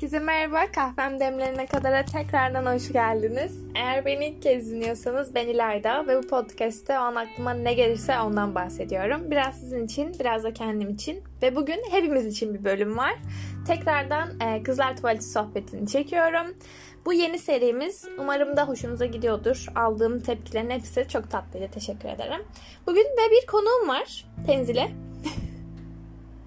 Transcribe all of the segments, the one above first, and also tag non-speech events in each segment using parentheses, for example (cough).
Herkese merhaba. Kahvem demlerine kadar tekrardan hoş geldiniz. Eğer beni ilk kez dinliyorsanız ben İlayda ve bu podcast'te o an aklıma ne gelirse ondan bahsediyorum. Biraz sizin için, biraz da kendim için ve bugün hepimiz için bir bölüm var. Tekrardan e, Kızlar Tuvaleti sohbetini çekiyorum. Bu yeni serimiz umarım da hoşunuza gidiyordur. Aldığım tepkilerin hepsi çok tatlıydı. Teşekkür ederim. Bugün de bir konuğum var. Tenzile.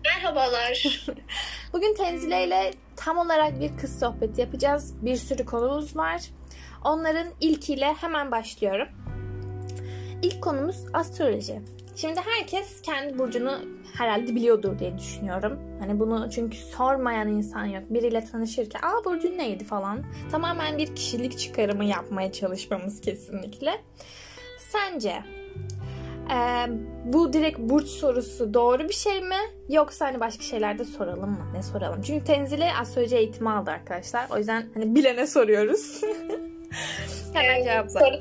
Merhabalar. (laughs) Bugün Tenzile ile tam olarak bir kız sohbeti yapacağız. Bir sürü konumuz var. Onların ilkiyle hemen başlıyorum. İlk konumuz astroloji. Şimdi herkes kendi burcunu herhalde biliyordur diye düşünüyorum. Hani bunu çünkü sormayan insan yok. Biriyle tanışırken aa burcun neydi falan. Tamamen bir kişilik çıkarımı yapmaya çalışmamız kesinlikle. Sence ee, bu direkt burç sorusu doğru bir şey mi? Yoksa hani başka şeyler de soralım mı? Ne soralım? Çünkü Tenzile astroloji eğitimi aldı arkadaşlar. O yüzden hani bilene soruyoruz. (laughs) Hemen Ee, cevapla. Soru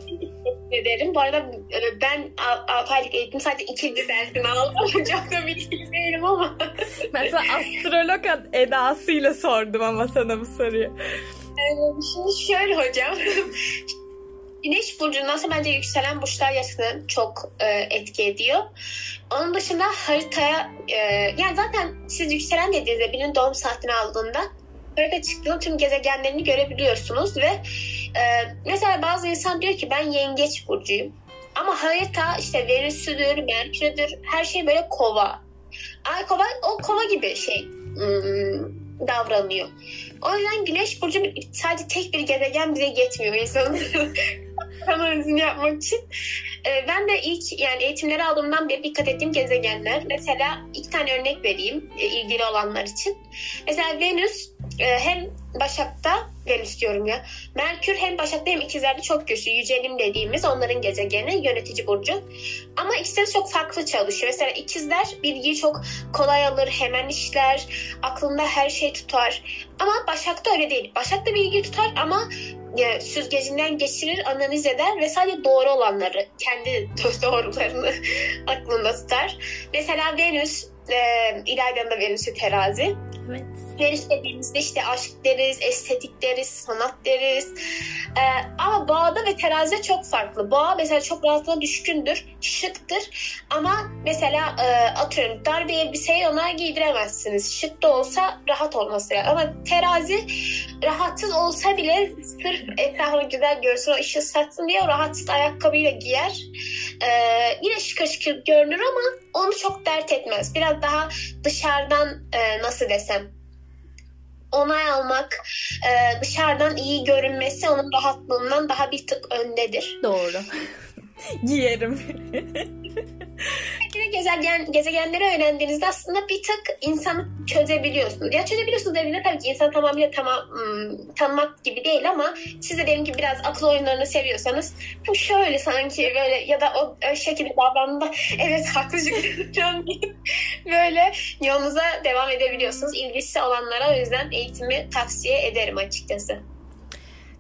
ederim. Bu arada e, ben 6 aylık eğitim sadece ikinci dersini aldım. (laughs) Çok da bilgili değilim ama. (laughs) Ben sana astrolog edasıyla sordum ama sana bu soruyu. Ee, Şimdi şöyle hocam. Güneş burcundan sonra bence yükselen burçlar gerçekten çok e, etki ediyor. Onun dışında haritaya e, yani zaten siz yükselen dediğinizde birinin doğum saatini aldığında harita çıktığında tüm gezegenlerini görebiliyorsunuz ve e, mesela bazı insan diyor ki ben yengeç burcuyum. Ama harita işte Venüs'üdür, Merkür'üdür her şey böyle kova. Ay kova o kova gibi şey davranıyor. O yüzden Güneş burcu sadece tek bir gezegen bize yetmiyor insanın (laughs) analizini yapmak için. Ben de ilk yani eğitimleri aldığımdan beri dikkat ettiğim gezegenler. Mesela iki tane örnek vereyim e, ilgili olanlar için. Mesela Venüs hem Başak'ta Venüs diyorum ya. Merkür hem Başak'ta hem ikizlerde çok güçlü. Yücelim dediğimiz onların gezegeni, yönetici burcu. Ama de çok farklı çalışıyor. Mesela ikizler bilgiyi çok kolay alır, hemen işler, aklında her şey tutar. Ama Başak'ta öyle değil. Başak'ta bilgi tutar ama e, süzgecinden geçirir, analiz eder ve sadece doğru olanları, kendi (laughs) doğrularını (laughs) aklında tutar. Mesela Venüs, e, İlayda'nın da Venüs'ü terazi. Evet. Venüs dediğimizde işte aşk deriz, estetik deriz, sanat deriz. Ee, ama boğada ve terazide çok farklı. Boğa mesela çok rahatlığa düşkündür, şıktır. Ama mesela e, atıyorum dar bir elbiseyi ona giydiremezsiniz. Şık da olsa rahat olması lazım. Ama terazi rahatsız olsa bile sırf etrafını güzel görsün, o ışığı satsın diye o rahatsız ayakkabıyla giyer. Ee, yine şıkır şıkır görünür ama onu çok dert etmez. Biraz daha dışarıdan e, nasıl desem onay almak, e, dışarıdan iyi görünmesi onun rahatlığından daha bir tık öndedir. Doğru. (laughs) Giyerim. (laughs) Ve gezegen, gezegenleri öğrendiğinizde aslında bir tık insanı çözebiliyorsunuz. Ya çözebiliyorsunuz dediğimde tabii ki insanı tamamıyla tamam, ım, tanımak gibi değil ama siz de diyelim ki biraz akıl oyunlarını seviyorsanız bu şöyle sanki böyle ya da o, o şekilde davrandığında (laughs) evet göreceğim (laughs) deyip böyle yolunuza devam edebiliyorsunuz. İlgisi olanlara o yüzden eğitimi tavsiye ederim açıkçası.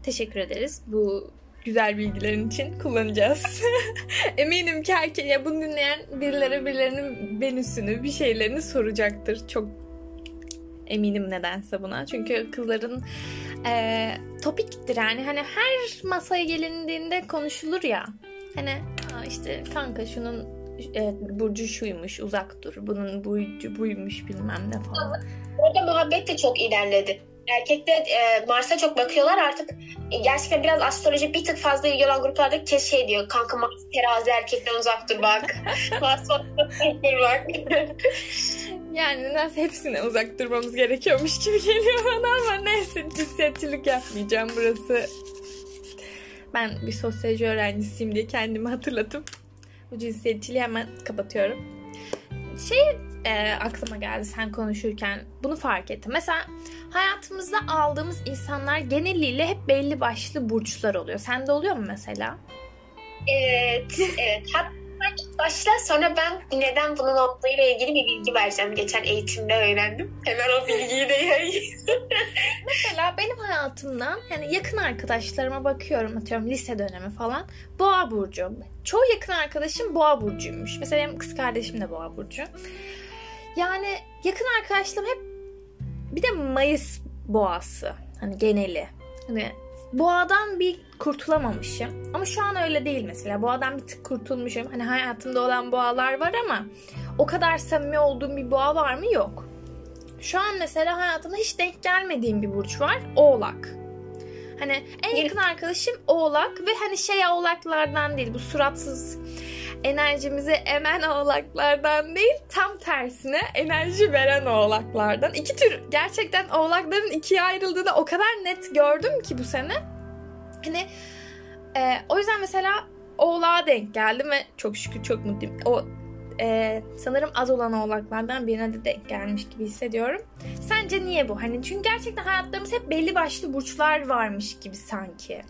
Teşekkür ederiz. Bu güzel bilgilerin için kullanacağız. (laughs) Eminim ki herkes ya bunu dinleyen birileri birilerinin Venüs'ünü bir şeylerini soracaktır. Çok eminim nedense buna. Çünkü kızların e, topiktir yani hani her masaya gelindiğinde konuşulur ya. Hani "Aa işte kanka şunun e, burcu şuymuş uzak dur. Bunun burcu buymuş bilmem ne falan. Orada muhabbet de çok ilerledi. Erkekler e, Mars'a çok bakıyorlar artık e, gerçekten biraz astroloji bir tık fazla ilgi olan gruplarda kes şey diyor. Kanka Mars terazi erkekten uzak dur bak. (laughs) Mars uzak dur bak. (laughs) Yani nedense hepsine uzak durmamız gerekiyormuş gibi geliyor bana ama neyse cinsiyetçilik yapmayacağım burası. Ben bir sosyoloji öğrencisiyim diye kendimi hatırlatıp bu cinsiyetçiliği hemen kapatıyorum. Şey e, aklıma geldi sen konuşurken bunu fark ettim. Mesela hayatımızda aldığımız insanlar geneliyle hep belli başlı burçlar oluyor. Sende oluyor mu mesela? Evet, evet. Hatta başla sonra ben neden bunun olduğuyla ilgili bir bilgi vereceğim. Geçen eğitimde öğrendim. Hemen o bilgiyi de yayayım. (laughs) Mesela benim hayatımdan yani yakın arkadaşlarıma bakıyorum atıyorum lise dönemi falan. Boğa burcu. Çoğu yakın arkadaşım boğa burcuymuş. Mesela benim kız kardeşim de boğa burcu. Yani yakın arkadaşlarım hep bir de Mayıs boğası. Hani geneli. Hani boğadan bir kurtulamamışım. Ama şu an öyle değil mesela. Boğadan bir tık kurtulmuşum. Hani hayatımda olan boğalar var ama o kadar samimi olduğum bir boğa var mı? Yok. Şu an mesela hayatımda hiç denk gelmediğim bir burç var. Oğlak. Hani en yakın arkadaşım oğlak ve hani şey oğlaklardan değil bu suratsız enerjimizi emen oğlaklardan değil tam tersine enerji veren oğlaklardan. İki tür gerçekten oğlakların ikiye ayrıldığını o kadar net gördüm ki bu sene. Hani e, o yüzden mesela oğlağa denk geldim ve çok şükür çok mutluyum. O e, sanırım az olan oğlaklardan birine de denk gelmiş gibi hissediyorum. Sence niye bu? Hani çünkü gerçekten hayatlarımız hep belli başlı burçlar varmış gibi sanki.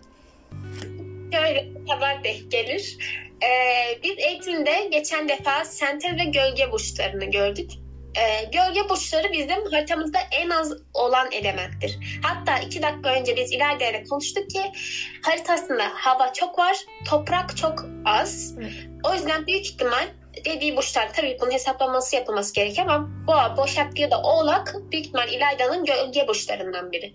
Şöyle kadar denk gelir. Ee, biz eğitimde geçen defa sentez ve gölge burçlarını gördük. Ee, gölge burçları bizim haritamızda en az olan elementtir. Hatta iki dakika önce biz ileride konuştuk ki haritasında hava çok var, toprak çok az. O yüzden büyük ihtimal dediği burçlar tabii bunun hesaplaması yapılması gerekiyor ama boğa, boşak ya da oğlak büyük ihtimal İlayda'nın gölge burçlarından biri.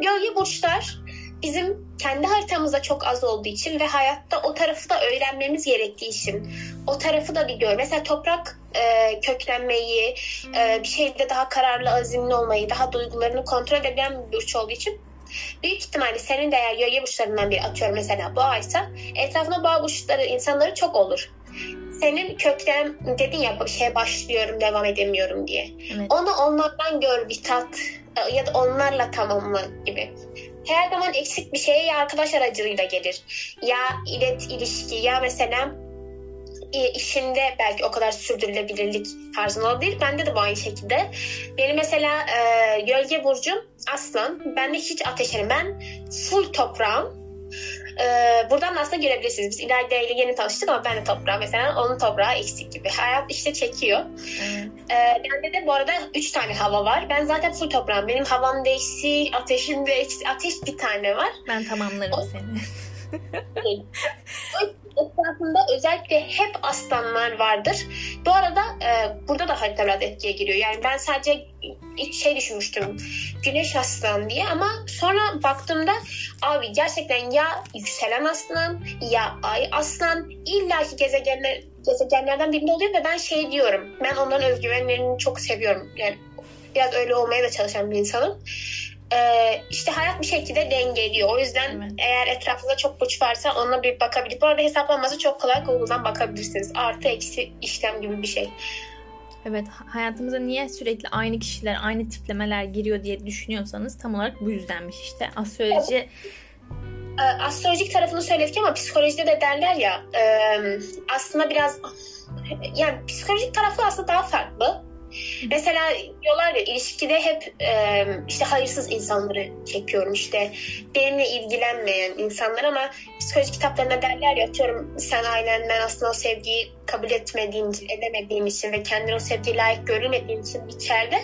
Gölge burçlar bizim kendi haritamızda çok az olduğu için ve hayatta o tarafı da öğrenmemiz gerektiği için o tarafı da bir gör. Mesela toprak e, köklenmeyi, e, bir şeyde daha kararlı, azimli olmayı, daha duygularını kontrol edebilen bir burç olduğu için büyük ihtimalle senin de eğer gölge burçlarından bir atıyorum mesela boğaysa etrafında boğa burçları insanları çok olur senin kökten dedin ya şey başlıyorum devam edemiyorum diye. Evet. Onu onlardan gör bir tat ya da onlarla tamamla gibi. Her zaman eksik bir şeye ya arkadaş aracılığıyla gelir. Ya ilet ilişki ya mesela e, işinde belki o kadar sürdürülebilirlik tarzında olabilir. Bende de bu aynı şekilde. Benim mesela e, gölge burcum aslan. Bende hiç ateşerim. Ben full toprağım ee, buradan aslında görebilirsiniz. Biz İlayda ile yeni tanıştık ama ben de toprağı mesela onun toprağı eksik gibi. Hayat işte çekiyor. Ee, bende de bu arada üç tane hava var. Ben zaten full toprağım. Benim havam da eksik, ateşim de eksik. Ateş bir tane var. Ben tamamlarım o... seni. (laughs) etrafında özellikle hep aslanlar vardır. Bu arada e, burada da harita biraz etkiye giriyor. Yani ben sadece ilk şey düşünmüştüm. Güneş aslan diye ama sonra baktığımda abi gerçekten ya yükselen aslan ya ay aslan illaki gezegenler gezegenlerden birinde oluyor ve ben şey diyorum. Ben onların özgüvenlerini çok seviyorum. Yani biraz öyle olmaya da çalışan bir insanım e, işte hayat bir şekilde dengeliyor. O yüzden evet. eğer etrafında çok burç varsa ona bir bakabilir. Bu arada hesaplanması çok kolay Google'dan bakabilirsiniz. Artı eksi işlem gibi bir şey. Evet hayatımıza niye sürekli aynı kişiler, aynı tiplemeler giriyor diye düşünüyorsanız tam olarak bu yüzdenmiş işte. Astroloji evet. Astrolojik tarafını söyledik ama psikolojide de derler ya aslında biraz yani psikolojik tarafı aslında daha farklı. Mesela diyorlar ya ilişkide hep e, işte hayırsız insanları çekiyorum işte benimle ilgilenmeyen insanlar ama psikoloji kitaplarında derler ya atıyorum sen ailenden aslında o sevgiyi kabul etmediğin edemediğin için ve kendini o sevgiye layık görülmediğin için içeride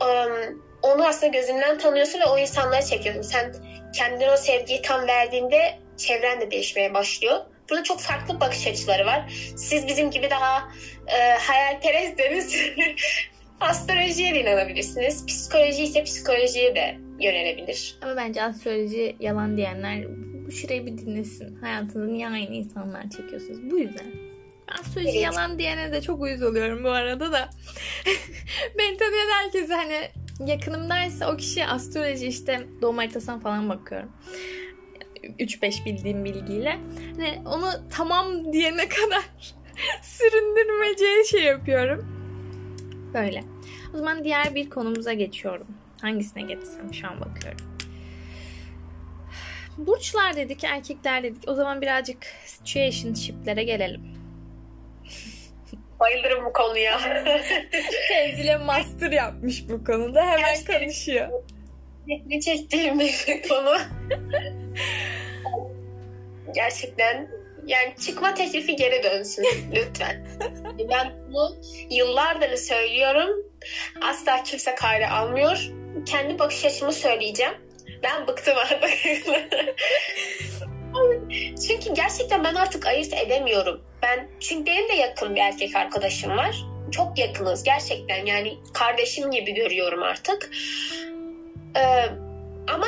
um, onu aslında gözünden tanıyorsun ve o insanları çekiyorsun. Sen kendine o sevgiyi tam verdiğinde çevren de değişmeye başlıyor. Burada çok farklı bakış açıları var. Siz bizim gibi daha e, hayalperestseniz (laughs) astrolojiye de inanabilirsiniz. Psikoloji ise psikolojiye de yönelebilir. Ama bence astroloji yalan diyenler bu şurayı bir dinlesin. Hayatınızda niye aynı insanlar çekiyorsunuz? Bu yüzden. Astroloji evet. yalan diyene de çok uyuz oluyorum bu arada da. (laughs) ben tanıyan herkese hani yakınımdaysa o kişi astroloji işte doğum haritasına falan bakıyorum. 3-5 bildiğim bilgiyle. Hani onu tamam diyene kadar (laughs) süründürmeceye şey yapıyorum. Böyle. O zaman diğer bir konumuza geçiyorum. Hangisine geçsem şu an bakıyorum. Burçlar dedik, erkekler dedik. O zaman birazcık situationship'lere gelelim. Bayılırım bu konuya. (laughs) Tenzile master yapmış bu konuda. Hemen Gerçekten. konuşuyor. Ne çektiğim bir konu. Gerçekten yani çıkma teklifi geri dönsün (laughs) lütfen. ben bunu yıllardır söylüyorum. Asla kimse kayda almıyor. Kendi bakış açımı söyleyeceğim. Ben bıktım artık. (laughs) çünkü gerçekten ben artık ayırt edemiyorum. Ben çünkü benim de yakın bir erkek arkadaşım var. Çok yakınız gerçekten yani kardeşim gibi görüyorum artık. Ee, ama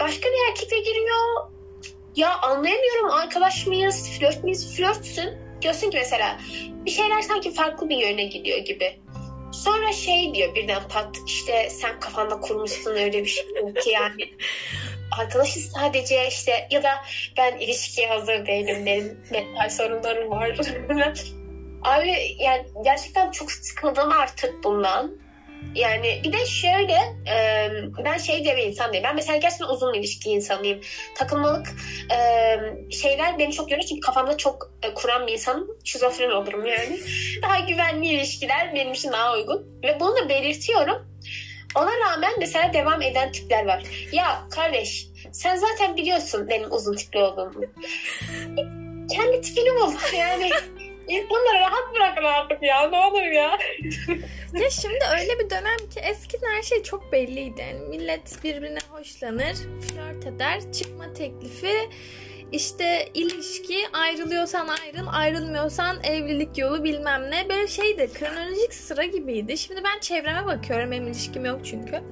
başka bir erkekle giriyor. Ya anlayamıyorum arkadaş mıyız, flört müyüz, flörtsün. Diyorsun ki mesela bir şeyler sanki farklı bir yöne gidiyor gibi. Sonra şey diyor birden pat işte sen kafanda kurmuşsun öyle bir şey ki yani. (laughs) Arkadaşız sadece işte ya da ben ilişkiye hazır değilim benim mental sorunlarım var. (laughs) Abi yani gerçekten çok sıkıldım artık bundan. Yani bir de şöyle e, ben şey de bir insan değilim. Ben mesela gerçekten uzun ilişki insanıyım. Takılmalık e, şeyler beni çok yoruyor çünkü kafamda çok e, kuran bir insanım. Şizofren olurum yani. Daha güvenli ilişkiler benim için daha uygun. Ve bunu da belirtiyorum. Ona rağmen mesela devam eden tipler var. Ya kardeş sen zaten biliyorsun benim uzun tipli olduğumu. Kendi tipini bul (laughs) yani. İnsanları rahat bırakın artık ya ne olur ya. ya şimdi öyle bir dönem ki eskiden her şey çok belliydi. Yani millet birbirine hoşlanır, flört eder, çıkma teklifi, işte ilişki, ayrılıyorsan ayrıl, ayrılmıyorsan evlilik yolu bilmem ne. Böyle şeydi, kronolojik sıra gibiydi. Şimdi ben çevreme bakıyorum, benim ilişkim yok çünkü.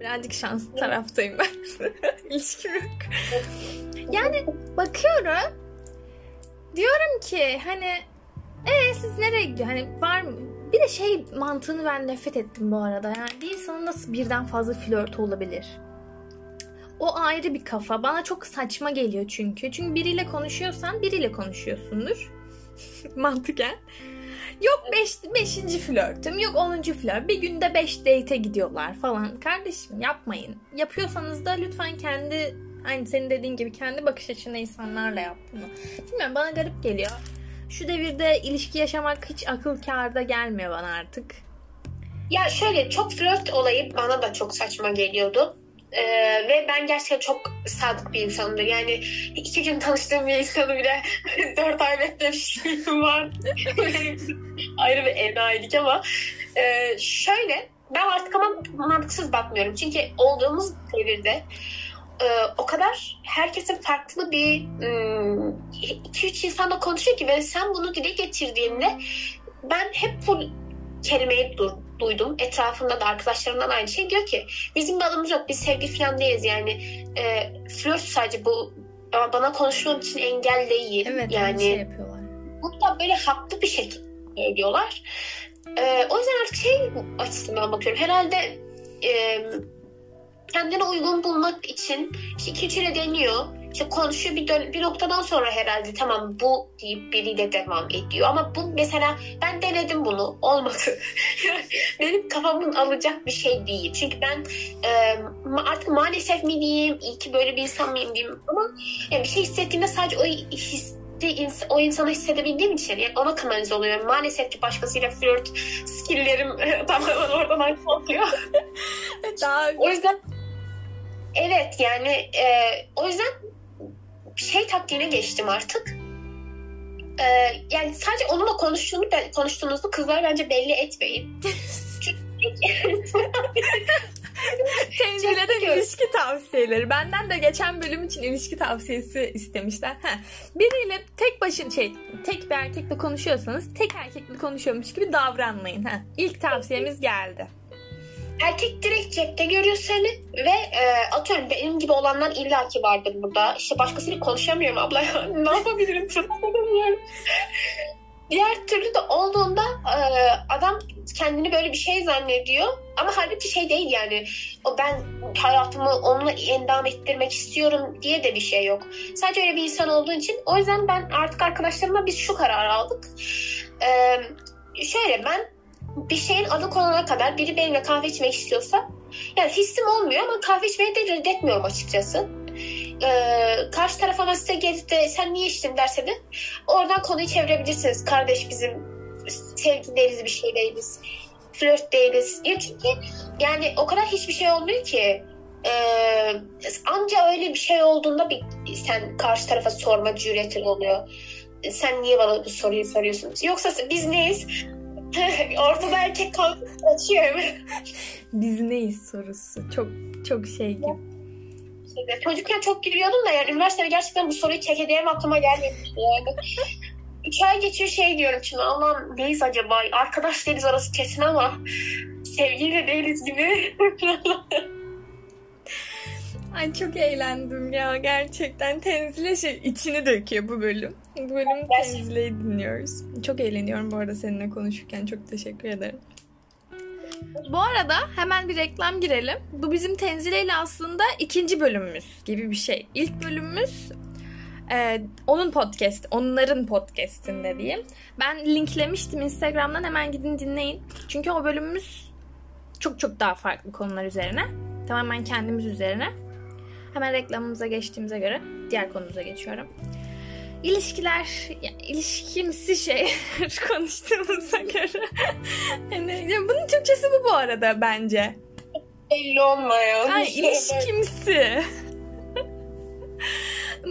Birazcık şanslı taraftayım ben. (laughs) İlişkim yok. Yani bakıyorum diyorum ki hani e siz nereye gidiyor? Hani var mı? Bir de şey mantığını ben nefret ettim bu arada. Yani bir insanın nasıl birden fazla flört olabilir? O ayrı bir kafa. Bana çok saçma geliyor çünkü. Çünkü biriyle konuşuyorsan biriyle konuşuyorsundur. (laughs) Mantıken. Yok 5. Beş, beşinci flörtüm, yok 10. flört. Bir günde 5 date gidiyorlar falan. Kardeşim yapmayın. Yapıyorsanız da lütfen kendi Aynı senin dediğin gibi kendi bakış açında insanlarla yap bunu. Bilmiyorum bana garip geliyor. Şu devirde ilişki yaşamak hiç akıl kârda gelmiyor bana artık. Ya şöyle çok flört olayı bana da çok saçma geliyordu. Ee, ve ben gerçekten çok sadık bir insanımdır. Yani iki gün tanıştığım bir insanı bile (laughs) dört ay beklemişliğim var. (laughs) Ayrı bir enayilik ama e, şöyle ben artık ama mantıksız bakmıyorum. Çünkü olduğumuz devirde e, o kadar herkesin farklı bir iki üç insanla konuşuyor ki ve sen bunu dile getirdiğinde ben hep bu kelimeyi dur, duydum. Etrafında da arkadaşlarımdan aynı şey diyor ki bizim balımız yok biz sevgi falan değiliz yani e, flört sadece bu bana konuşmam için engel değil. Evet yani şey yapıyorlar. Bu da böyle haklı bir şekilde söylüyorlar. E, o yüzden artık şey açısından bakıyorum. Herhalde e, kendine uygun bulmak için işte iki üçüne deniyor. İşte konuşuyor bir, dön- bir noktadan sonra herhalde tamam bu deyip biriyle devam ediyor. Ama bu mesela ben denedim bunu olmadı. (laughs) Benim kafamın alacak bir şey değil. Çünkü ben e, artık maalesef mi diyeyim iyi ki böyle bir insan mıyım diyeyim ama yani bir şey hissettiğimde sadece o his o insanı hissedebildiğim için yani ona kanalize oluyorum. Maalesef ki başkasıyla flört skilllerim (laughs) tamamen oradan ayrılıyor. O yüzden Evet yani e, o yüzden şey taktiğine geçtim artık. E, yani sadece onunla konuştuğunu, konuştuğunuzda kızlar bence belli etmeyin. (laughs) Tenzileden ilişki tavsiyeleri. Benden de geçen bölüm için ilişki tavsiyesi istemişler. Ha, biriyle tek başın şey, tek bir erkekle konuşuyorsanız tek erkekle konuşuyormuş gibi davranmayın. Ha, ilk tavsiyemiz geldi. Erkek direkt cepte görüyor seni ve e, atıyorum benim gibi olanlar illaki vardır burada. İşte başkasıyla konuşamıyorum abla ne yapabilirim tanımıyorum. Diğer türlü de olduğunda e, adam kendini böyle bir şey zannediyor. Ama halbuki şey değil yani. O ben hayatımı onunla endam ettirmek istiyorum diye de bir şey yok. Sadece öyle bir insan olduğu için. O yüzden ben artık arkadaşlarıma biz şu karar aldık. E, şöyle ben bir şeyin adı konana kadar biri benimle kahve içmek istiyorsa yani hissim olmuyor ama kahve içmeyi de reddetmiyorum açıkçası. Ee, karşı tarafa size gelip de sen niye içtin derse de oradan konuyu çevirebilirsiniz. Kardeş bizim sevgi değiliz bir şey değiliz. Flört değiliz. Ya çünkü yani o kadar hiçbir şey olmuyor ki. Ee, anca öyle bir şey olduğunda bir sen karşı tarafa sorma cüretin oluyor. Sen niye bana bu soruyu soruyorsun? Yoksa biz neyiz? Ortada erkek açıyor. Biz neyiz sorusu. Çok çok şey gibi. Çocukken çok gülüyordum da yani üniversitede gerçekten bu soruyu çek edeyim aklıma gelmemişti yani. (laughs) Üç ay geçiyor şey diyorum şimdi Allah'ım neyiz acaba? Arkadaş değiliz orası kesin ama sevgili değiliz gibi. (laughs) (laughs) Ay çok eğlendim ya gerçekten. Tenzile şey içini döküyor bu bölüm. Bu bölüm Tenzile'yi dinliyoruz. Çok eğleniyorum bu arada seninle konuşurken. Çok teşekkür ederim. Bu arada hemen bir reklam girelim. Bu bizim Tenzile ile aslında ikinci bölümümüz gibi bir şey. İlk bölümümüz e, onun podcast, onların podcastinde diyeyim. Ben linklemiştim Instagram'dan hemen gidin dinleyin. Çünkü o bölümümüz çok çok daha farklı konular üzerine. Tamamen kendimiz üzerine. Hemen reklamımıza geçtiğimize göre diğer konumuza geçiyorum. İlişkiler, ya, ilişkimsi şey (laughs) konuştuğumuza göre. (laughs) yani, ya bunun Türkçesi bu bu arada bence. Belli olmayan. (laughs) Ha, ilişkimsi.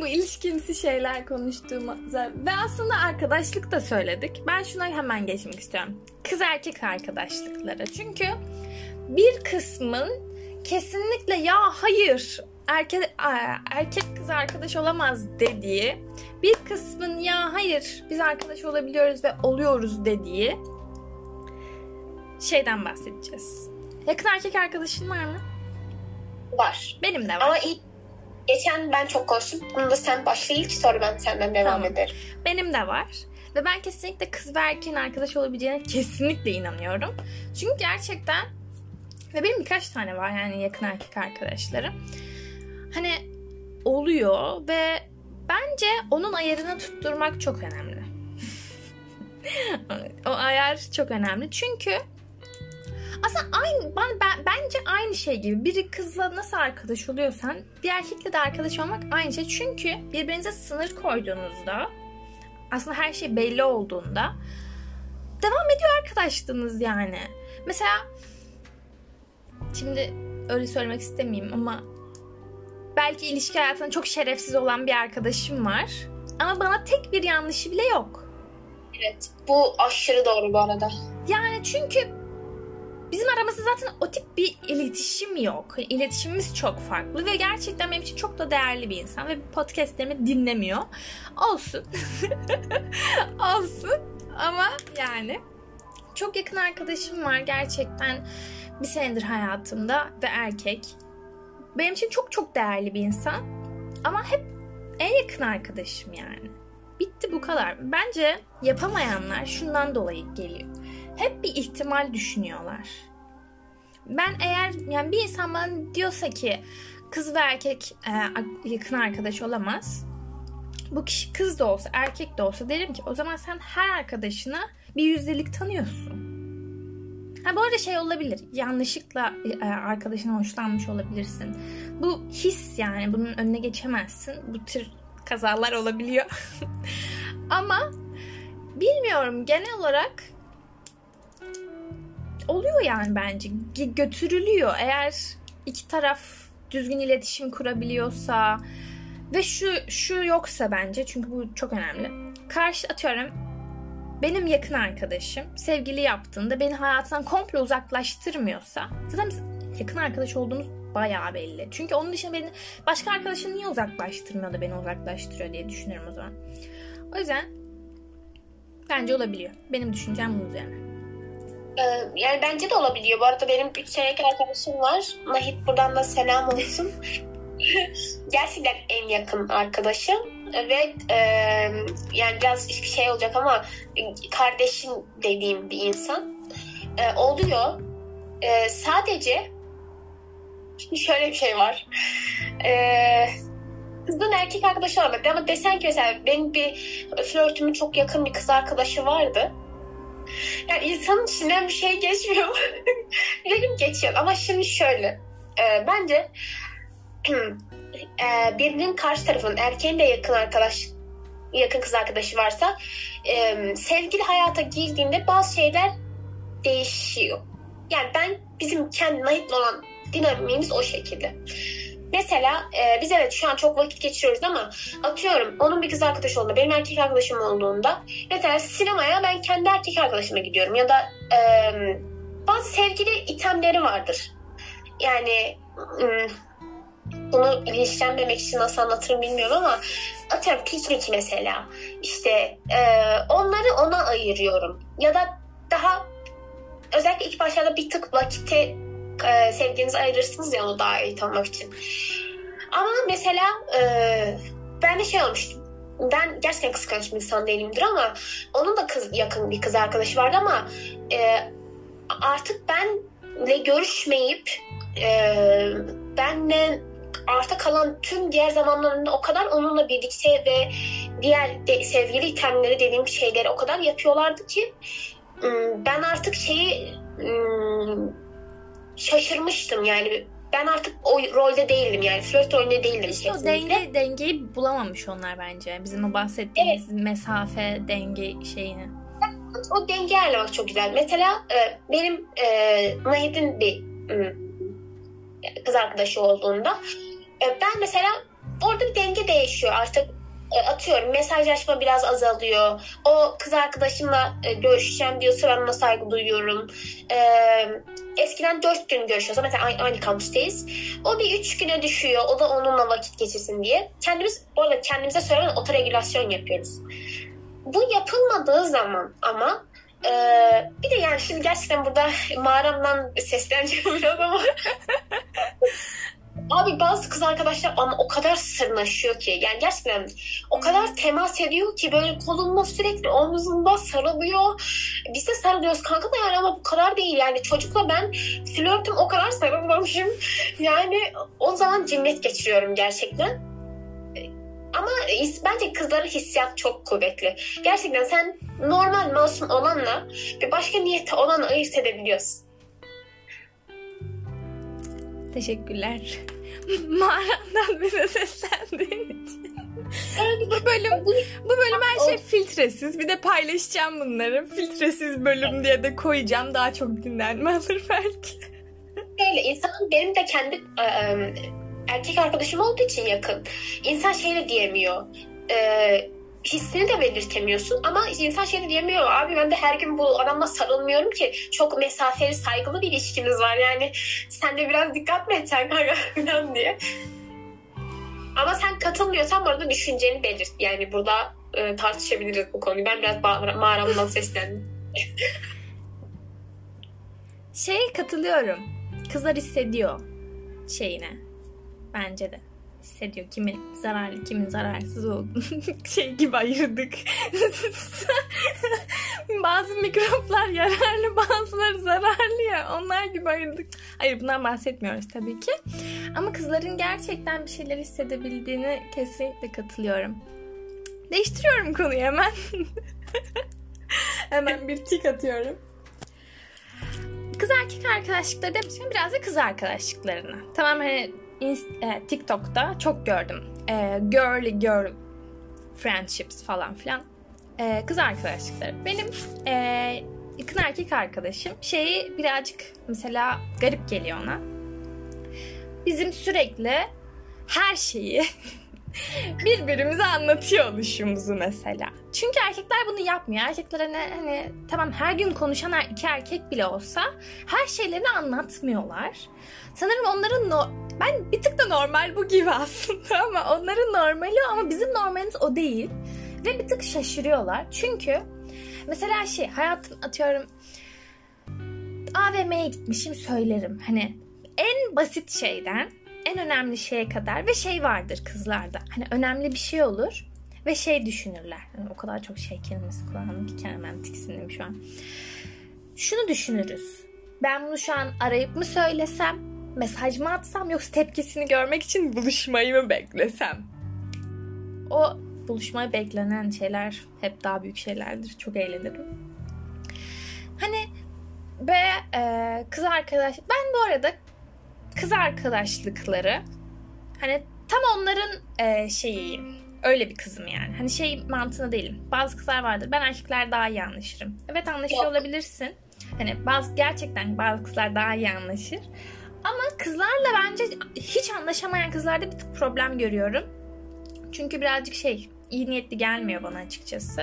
bu ilişkimsi şeyler konuştuğumuzda ve aslında arkadaşlık da söyledik. Ben şuna hemen geçmek istiyorum. Kız erkek arkadaşlıkları. Çünkü bir kısmın kesinlikle ya hayır erkek erkek kız arkadaş olamaz dediği, bir kısmın ya hayır biz arkadaş olabiliyoruz ve oluyoruz dediği şeyden bahsedeceğiz. Yakın erkek arkadaşın var mı? Var. Benim de var. Ama ilk geçen ben çok konuştum. Bunu da sen başla ilk sonra ben senden devam tamam. ederim. Benim de var. Ve ben kesinlikle kız ve erkeğin arkadaş olabileceğine kesinlikle inanıyorum. Çünkü gerçekten ve benim birkaç tane var yani yakın erkek arkadaşlarım. Hani oluyor ve bence onun ayarını tutturmak çok önemli. (laughs) o ayar çok önemli. Çünkü aslında aynı ben, ben, bence aynı şey gibi. Biri kızla nasıl arkadaş oluyorsan bir erkekle de arkadaş olmak aynı şey. Çünkü birbirinize sınır koyduğunuzda aslında her şey belli olduğunda devam ediyor arkadaşlığınız yani. Mesela şimdi öyle söylemek istemeyeyim ama belki ilişki hayatında çok şerefsiz olan bir arkadaşım var. Ama bana tek bir yanlışı bile yok. Evet. Bu aşırı doğru bu arada. Yani çünkü bizim aramızda zaten o tip bir iletişim yok. İletişimimiz çok farklı ve gerçekten benim için çok da değerli bir insan ve podcastlerimi dinlemiyor. Olsun. (laughs) Olsun. Ama yani çok yakın arkadaşım var gerçekten bir senedir hayatımda ve erkek. Benim için çok çok değerli bir insan. Ama hep en yakın arkadaşım yani. Bitti bu kadar. Bence yapamayanlar şundan dolayı geliyor. Hep bir ihtimal düşünüyorlar. Ben eğer yani bir insan bana diyorsa ki kız ve erkek e, yakın arkadaş olamaz. Bu kişi kız da olsa erkek de olsa derim ki o zaman sen her arkadaşına bir yüzdelik tanıyorsun. Ha bu arada şey olabilir. Yanlışlıkla e, arkadaşına hoşlanmış olabilirsin. Bu his yani bunun önüne geçemezsin. Bu tür kazalar olabiliyor. (laughs) Ama bilmiyorum genel olarak oluyor yani bence. Götürülüyor. Eğer iki taraf düzgün iletişim kurabiliyorsa ve şu şu yoksa bence çünkü bu çok önemli. Karşı atıyorum benim yakın arkadaşım sevgili yaptığında beni hayatından komple uzaklaştırmıyorsa zaten biz yakın arkadaş olduğumuz bayağı belli. Çünkü onun dışında beni başka arkadaşım niye uzaklaştırmıyor da beni uzaklaştırıyor diye düşünürüm o zaman. O yüzden bence olabiliyor. Benim düşüncem bu üzerine. Ee, yani bence de olabiliyor. Bu arada benim 3 senelik arkadaşım var. Nahit buradan da selam olsun. (laughs) Gerçekten en yakın arkadaşım ve e, yani biraz şey olacak ama kardeşim dediğim bir insan e, oluyor. E, sadece şöyle bir şey var. E, kızın erkek arkadaşı olmadı ama desen ki mesela benim bir flörtümün çok yakın bir kız arkadaşı vardı. Yani insanın içinden bir şey geçmiyor. (laughs) Benim geçiyor ama şimdi şöyle. E, bence birinin karşı tarafının erkeğin de yakın arkadaş yakın kız arkadaşı varsa e, sevgili hayata girdiğinde bazı şeyler değişiyor. Yani ben bizim kendi Nahit'le olan dinamimiz o şekilde. Mesela e, biz evet şu an çok vakit geçiriyoruz ama atıyorum onun bir kız arkadaşı olduğunda benim erkek arkadaşım olduğunda mesela sinemaya ben kendi erkek arkadaşıma gidiyorum ya da e, bazı sevgili itemleri vardır. Yani bunu linçlenmemek için nasıl anlatırım bilmiyorum ama atıyorum piknik mesela işte e, onları ona ayırıyorum ya da daha özellikle ilk başlarda bir tık vakiti e, sevdiğinizi ayırırsınız ya onu daha iyi tanımak için. Ama mesela e, ben de şey olmuştum. Ben gerçekten kıskanç bir insan değilimdir ama onun da kız yakın bir kız arkadaşı vardı ama e, artık benle görüşmeyip e, benle arta kalan tüm diğer zamanlarında o kadar onunla birlikte ve diğer de, sevgili itemleri dediğim şeyleri o kadar yapıyorlardı ki ben artık şeyi şaşırmıştım yani ben artık o rolde değildim yani flört rolünde değildim işte kesinlikle. o denge, dengeyi bulamamış onlar bence bizim o bahsettiğimiz evet. mesafe denge şeyini o dengeyi ayarlamak çok güzel mesela e, benim e, bir kız arkadaşı olduğunda ben mesela orada bir denge değişiyor artık e, atıyorum mesajlaşma biraz azalıyor. O kız arkadaşımla e, görüşeceğim diyor sıranına saygı duyuyorum. eskiden dört gün görüşüyorsa mesela aynı, aynı kampüsteyiz. O bir üç güne düşüyor. O da onunla vakit geçirsin diye. Kendimiz orada kendimize söylenen otoregülasyon yapıyoruz. Bu yapılmadığı zaman ama ee, bir de yani şimdi gerçekten burada (laughs) mağaramdan sesleneceğim (laughs) biraz ama (laughs) Abi bazı kız arkadaşlar ama o kadar sırnaşıyor ki yani gerçekten o kadar temas ediyor ki böyle kolunda sürekli omzunda sarılıyor. Biz de sarılıyoruz kanka da yani ama bu kadar değil yani çocukla ben flörtüm o kadar sarılmamışım. Yani o zaman cinnet geçiriyorum gerçekten. Ama bence kızların hissiyat çok kuvvetli. Gerçekten sen normal masum olanla bir başka niyette olanı ayırt edebiliyorsun. Teşekkürler. (laughs) Mağarandan bize seslendiğin için. bu bölüm bu bölüm her şey filtresiz. Bir de paylaşacağım bunları. Filtresiz bölüm diye de koyacağım. Daha çok dinlenme alır belki. Öyle insan benim de kendi erkek arkadaşım olduğu için yakın. İnsan şeyle diyemiyor. E, hissini de belirtemiyorsun ama insan şey diyemiyor abi ben de her gün bu adamla sarılmıyorum ki çok mesafeli saygılı bir ilişkiniz var yani sen de biraz dikkat mi edeceksin (laughs) falan diye. Ama sen katılmıyorsan burada düşünceni belirt. Yani burada e, tartışabiliriz bu konuyu. Ben biraz mağaramdan seslendim. Şey katılıyorum. Kızlar hissediyor şeyine. Bence de hissediyor. Kimin zararlı, kimin zararsız olduğunu (laughs) şey gibi ayırdık. (laughs) Bazı mikroplar yararlı, bazıları zararlı ya. Onlar gibi ayırdık. Hayır bundan bahsetmiyoruz tabii ki. Ama kızların gerçekten bir şeyler hissedebildiğini kesinlikle katılıyorum. Değiştiriyorum konuyu hemen. (laughs) hemen bir tik atıyorum. Kız erkek arkadaşlıkları demişken biraz da kız arkadaşlıklarına. Tamam hani e, TikTok'ta çok gördüm. E, girly girl friendships falan filan. E, kız arkadaşlıkları. Benim e, yakın erkek arkadaşım şeyi birazcık mesela garip geliyor ona. Bizim sürekli her şeyi (laughs) (laughs) birbirimize anlatıyor oluşumuzu mesela. Çünkü erkekler bunu yapmıyor. Erkekler hani, hani tamam her gün konuşan iki erkek bile olsa her şeylerini anlatmıyorlar. Sanırım onların no ben bir tık da normal bu gibi (laughs) aslında ama onların normali ama bizim normalimiz o değil. Ve bir tık şaşırıyorlar. Çünkü mesela şey hayatım atıyorum AVM'ye gitmişim söylerim. Hani en basit şeyden en önemli şeye kadar ve şey vardır kızlarda. Hani önemli bir şey olur ve şey düşünürler. Yani o kadar çok şey kelimesi kullandım ki kendimden tiksindim şu an. Şunu düşünürüz. Ben bunu şu an arayıp mı söylesem, mesaj mı atsam yoksa tepkisini görmek için buluşmayı mı beklesem? O buluşmaya beklenen şeyler hep daha büyük şeylerdir. Çok eğlenirim. Hani ve e, kız arkadaş ben bu arada kız arkadaşlıkları hani tam onların e, şeyiyim. Öyle bir kızım yani. Hani şey mantığında değilim. Bazı kızlar vardır. Ben erkekler daha iyi anlaşırım. Evet anlaşıyor olabilirsin. Hani bazı gerçekten bazı kızlar daha iyi anlaşır. Ama kızlarla bence hiç anlaşamayan kızlarda bir tık problem görüyorum. Çünkü birazcık şey iyi niyetli gelmiyor bana açıkçası.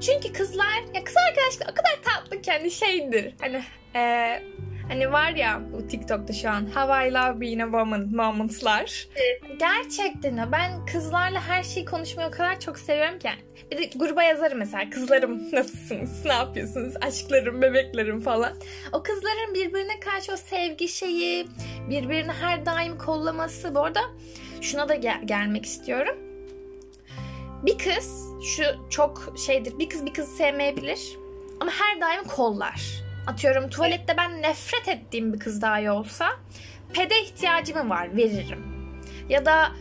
Çünkü kızlar ya kız arkadaşlar o kadar tatlı kendi şeydir. Hani e, Hani var ya bu TikTok'ta şu an How I Love Being a Woman moments'lar. Evet. Gerçekten ben kızlarla her şeyi konuşmayı o kadar çok seviyorum ki. Bir de gruba yazarım mesela kızlarım nasılsınız, ne yapıyorsunuz, aşklarım, bebeklerim falan. O kızların birbirine karşı o sevgi şeyi, birbirini her daim kollaması. Bu arada şuna da gel- gelmek istiyorum. Bir kız şu çok şeydir. Bir kız bir kızı sevmeyebilir ama her daim kollar. Atıyorum tuvalette ben nefret ettiğim bir kız dahi olsa pede ihtiyacım var veririm. Ya da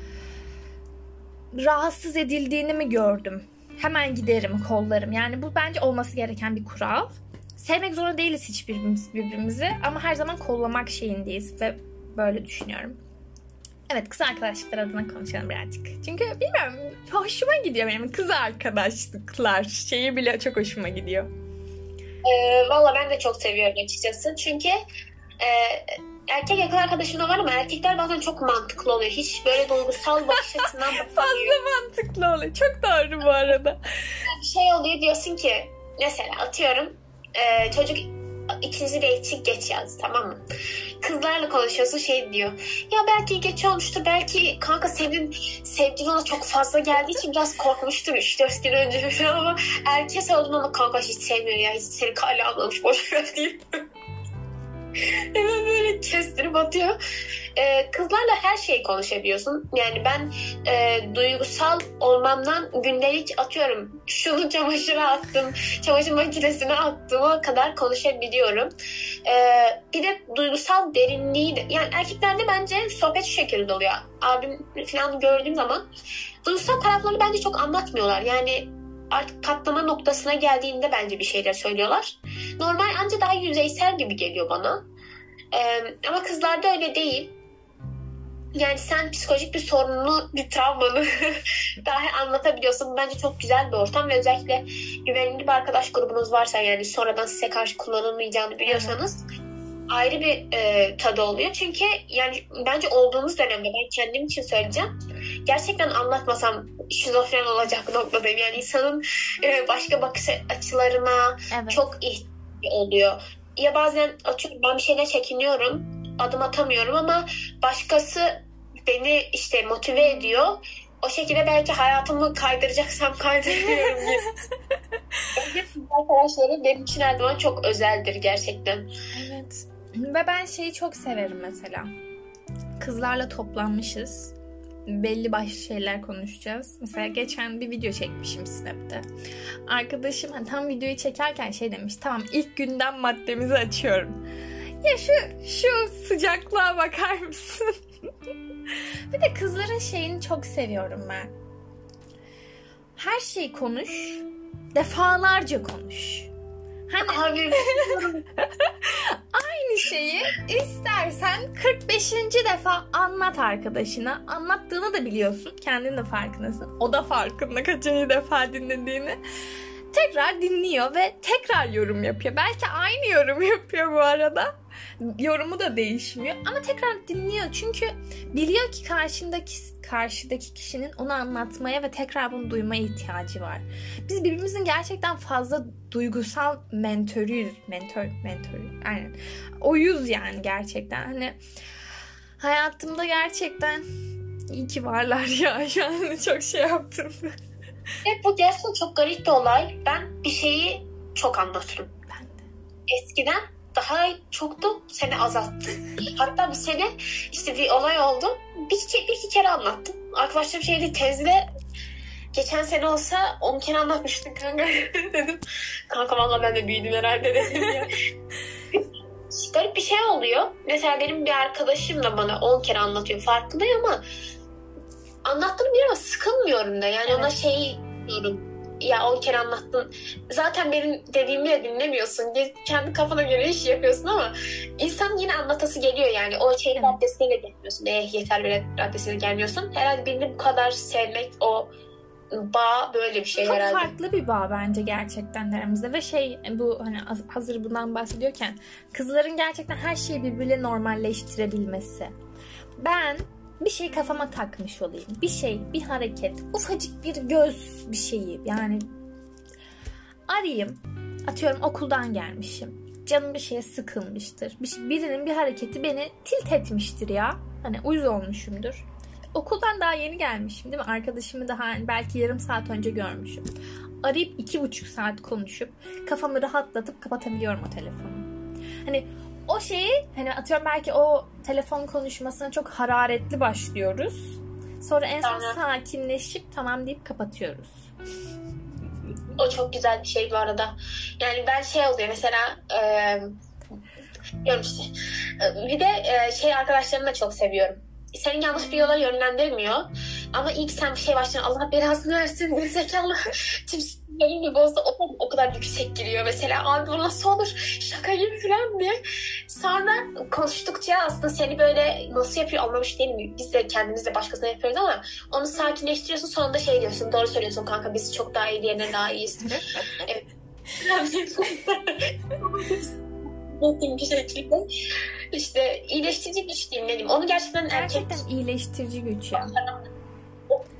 rahatsız edildiğini mi gördüm? Hemen giderim kollarım. Yani bu bence olması gereken bir kural. Sevmek zorunda değiliz hiçbirimiz birbirimizi ama her zaman kollamak şeyindeyiz ve böyle düşünüyorum. Evet kız arkadaşlıklar adına konuşalım birazcık. Çünkü bilmiyorum hoşuma gidiyor benim kız arkadaşlıklar şeyi bile çok hoşuma gidiyor. Ee, Valla ben de çok seviyorum açıkçası. Çünkü e, erkek yakın arkadaşım da var ama erkekler bazen çok mantıklı oluyor. Hiç böyle duygusal bakış (laughs) açısından Fazla mantıklı oluyor. Çok doğru bu arada. Şey oluyor diyorsun ki mesela atıyorum e, çocuk ikinci date'i geç yazdı tamam mı? Kızlarla konuşuyorsun şey diyor. Ya belki geç olmuştur. Belki kanka senin sevgilin ona çok fazla geldiği için biraz korkmuştur 3-4 gün önce (laughs) ama erkek oldun ama kanka hiç sevmiyor ya. Hiç seni kale almamış boş ver. (laughs) Hemen böyle kestirip atıyor. Ee, kızlarla her şeyi konuşabiliyorsun. Yani ben e, duygusal olmamdan gündelik atıyorum. Şunu çamaşıra attım, çamaşır makinesine attığıma kadar konuşabiliyorum. Ee, bir de duygusal derinliği de, yani erkeklerde bence sohbet şu şekilde oluyor. Abim falan gördüğüm zaman duygusal taraflarını bence çok anlatmıyorlar. Yani artık patlama noktasına geldiğinde bence bir şeyler söylüyorlar. Normal anca daha yüzeysel gibi geliyor bana. Ee, ama kızlarda öyle değil. Yani sen psikolojik bir sorununu, bir travmanı (laughs) dahi anlatabiliyorsun. Bence çok güzel bir ortam ve özellikle güvenli bir arkadaş grubunuz varsa yani sonradan size karşı kullanılmayacağını biliyorsanız ayrı bir e, tadı oluyor. Çünkü yani bence olduğumuz dönemde ben kendim için söyleyeceğim. Gerçekten anlatmasam şizofren olacak noktadayım. Yani insanın e, başka bakış açılarına Evet. çok ihtiyacı oluyor. Ya bazen atıyorum ben bir şeyle çekiniyorum. Adım atamıyorum ama başkası beni işte motive ediyor. O şekilde belki hayatımı kaydıracaksam kaydırıyorum (laughs) arkadaşları benim için her zaman çok özeldir gerçekten. Evet. Ve ben şeyi çok severim mesela. Kızlarla toplanmışız. Belli başlı şeyler konuşacağız. Mesela geçen bir video çekmişim Snap'te. Arkadaşım hani tam videoyu çekerken şey demiş. Tamam ilk günden maddemizi açıyorum. Ya şu şu sıcaklığa bakar mısın? (laughs) bir de kızların şeyini çok seviyorum ben. Her şeyi konuş. Defalarca konuş. Hani Abi (laughs) aynı şeyi istersen 45. defa anlat arkadaşına. Anlattığını da biliyorsun. Kendin de farkındasın. O da farkında kaçıncı defa dinlediğini. Tekrar dinliyor ve tekrar yorum yapıyor. Belki aynı yorum yapıyor bu arada. Yorumu da değişmiyor ama tekrar dinliyor. Çünkü biliyor ki karşındaki karşıdaki kişinin onu anlatmaya ve tekrar bunu duymaya ihtiyacı var. Biz birbirimizin gerçekten fazla duygusal mentörüyüz. Mentor, mentor. Aynen. Oyuz yani gerçekten. Hani hayatımda gerçekten iyi ki varlar ya. (laughs) Şu an çok şey yaptım. hep bu gerçekten çok garip bir olay. Ben bir şeyi çok anlatırım. Ben de. Eskiden daha çoktu seni azalttı. Hatta bir sene işte bir olay oldu. Bir, iki, bir iki kere anlattım. Arkadaşlarım şeydi tezle geçen sene olsa 10 kere anlatmıştın kanka (laughs) dedim. Kanka valla ben de büyüdüm herhalde (laughs) dedim ya. Garip bir şey oluyor. Mesela benim bir arkadaşım da bana 10 kere anlatıyor farkındayım ama anlattığını biliyorum ama sıkılmıyorum da. Yani Evet. ona şey diyorum. Ya 10 kere anlattın. Zaten benim dediğimi de dinlemiyorsun. Kendi kafana göre iş yapıyorsun ama insan yine anlatası geliyor yani. O şey Evet. raddesine de gelmiyorsun. Eh yeter bile raddesine gelmiyorsun. Herhalde birini bu kadar sevmek o bağ böyle bir şey Çok herhalde. farklı bir bağ bence gerçekten aramızda ve şey bu hani az- hazır bundan bahsediyorken kızların gerçekten her şeyi birbiriyle normalleştirebilmesi. Ben bir şey kafama takmış olayım. Bir şey, bir hareket, ufacık bir göz bir şeyi yani arayayım. Atıyorum okuldan gelmişim. Canım bir şeye sıkılmıştır. Bir, şey- birinin bir hareketi beni tilt etmiştir ya. Hani uyuz olmuşumdur. Okuldan daha yeni gelmişim değil mi? Arkadaşımı daha belki yarım saat önce görmüşüm. Arayıp iki buçuk saat konuşup kafamı rahatlatıp kapatabiliyorum o telefonu. Hani o şeyi hani atıyorum belki o telefon konuşmasına çok hararetli başlıyoruz. Sonra en son Sonra- sakinleşip tamam deyip kapatıyoruz. O çok güzel bir şey bu arada. Yani ben şey oluyor mesela e, diyorum işte bir de e, şey arkadaşlarımı da çok seviyorum. Seni yanlış bir yola yönlendirmiyor. Ama ilk sen bir şey başlıyorsun. Allah belasını versin. Bir zekalı. Tüm sinirlerimi bozdu. O, o kadar yüksek giriyor mesela. Abi bu nasıl olur? Şaka gibi falan diye. Sonra konuştukça aslında seni böyle nasıl yapıyor anlamış değilim. Biz de kendimiz de başkasına yapıyoruz ama onu sakinleştiriyorsun. Sonunda şey diyorsun. Doğru söylüyorsun kanka. Biz çok daha iyi diğerine daha iyiyiz. (laughs) evet. (laughs) Mutluyum bir şekilde. İşte iyileştirici güç diyeyim ne diyeyim. Onu gerçekten erkek Gerçekten iyileştirici güç ya.